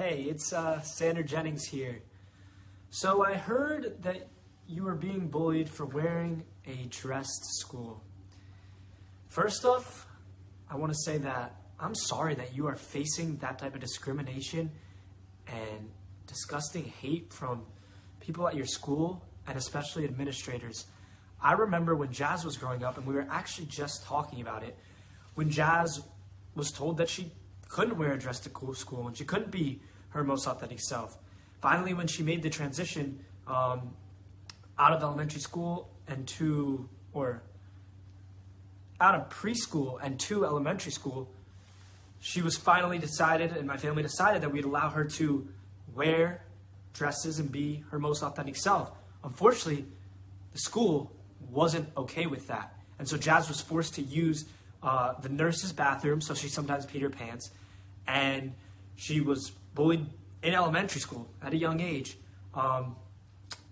Hey, it's uh, Sander Jennings here. So I heard that you were being bullied for wearing a dress to school. First off, I want to say that I'm sorry that you are facing that type of discrimination and disgusting hate from people at your school and especially administrators. I remember when Jazz was growing up, and we were actually just talking about it, when Jazz was told that she couldn't wear a dress to school and she couldn't be her most authentic self. Finally, when she made the transition um, out of elementary school and to, or out of preschool and to elementary school, she was finally decided, and my family decided that we'd allow her to wear dresses and be her most authentic self. Unfortunately, the school wasn't okay with that. And so Jazz was forced to use uh, the nurse's bathroom, so she sometimes peed her pants. And she was bullied in elementary school at a young age. Um,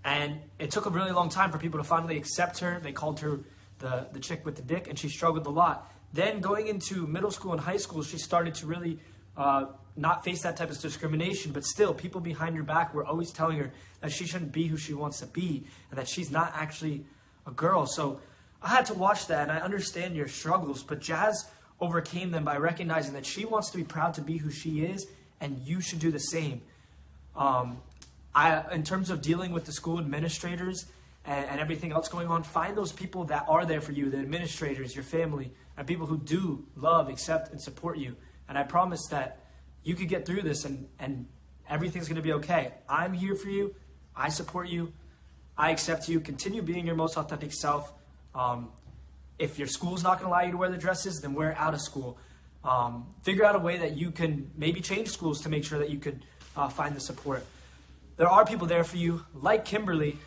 and it took a really long time for people to finally accept her. They called her the, the chick with the dick, and she struggled a lot. Then going into middle school and high school, she started to really uh, not face that type of discrimination, but still, people behind her back were always telling her that she shouldn't be who she wants to be and that she's not actually a girl. So I had to watch that, and I understand your struggles, but Jazz overcame them by recognizing that she wants to be proud to be who she is, and you should do the same. Um, I, in terms of dealing with the school administrators and, and everything else going on, find those people that are there for you, the administrators, your family, and people who do love, accept, and support you. And I promise that you could get through this and, and everything's going to be okay. I'm here for you. I support you. I accept you. Continue being your most authentic self. Um, if your school's not going to allow you to wear the dresses, then wear out of school. Um, figure out a way that you can maybe change schools to make sure that you could uh, find the support. There are people there for you, like Kimberly,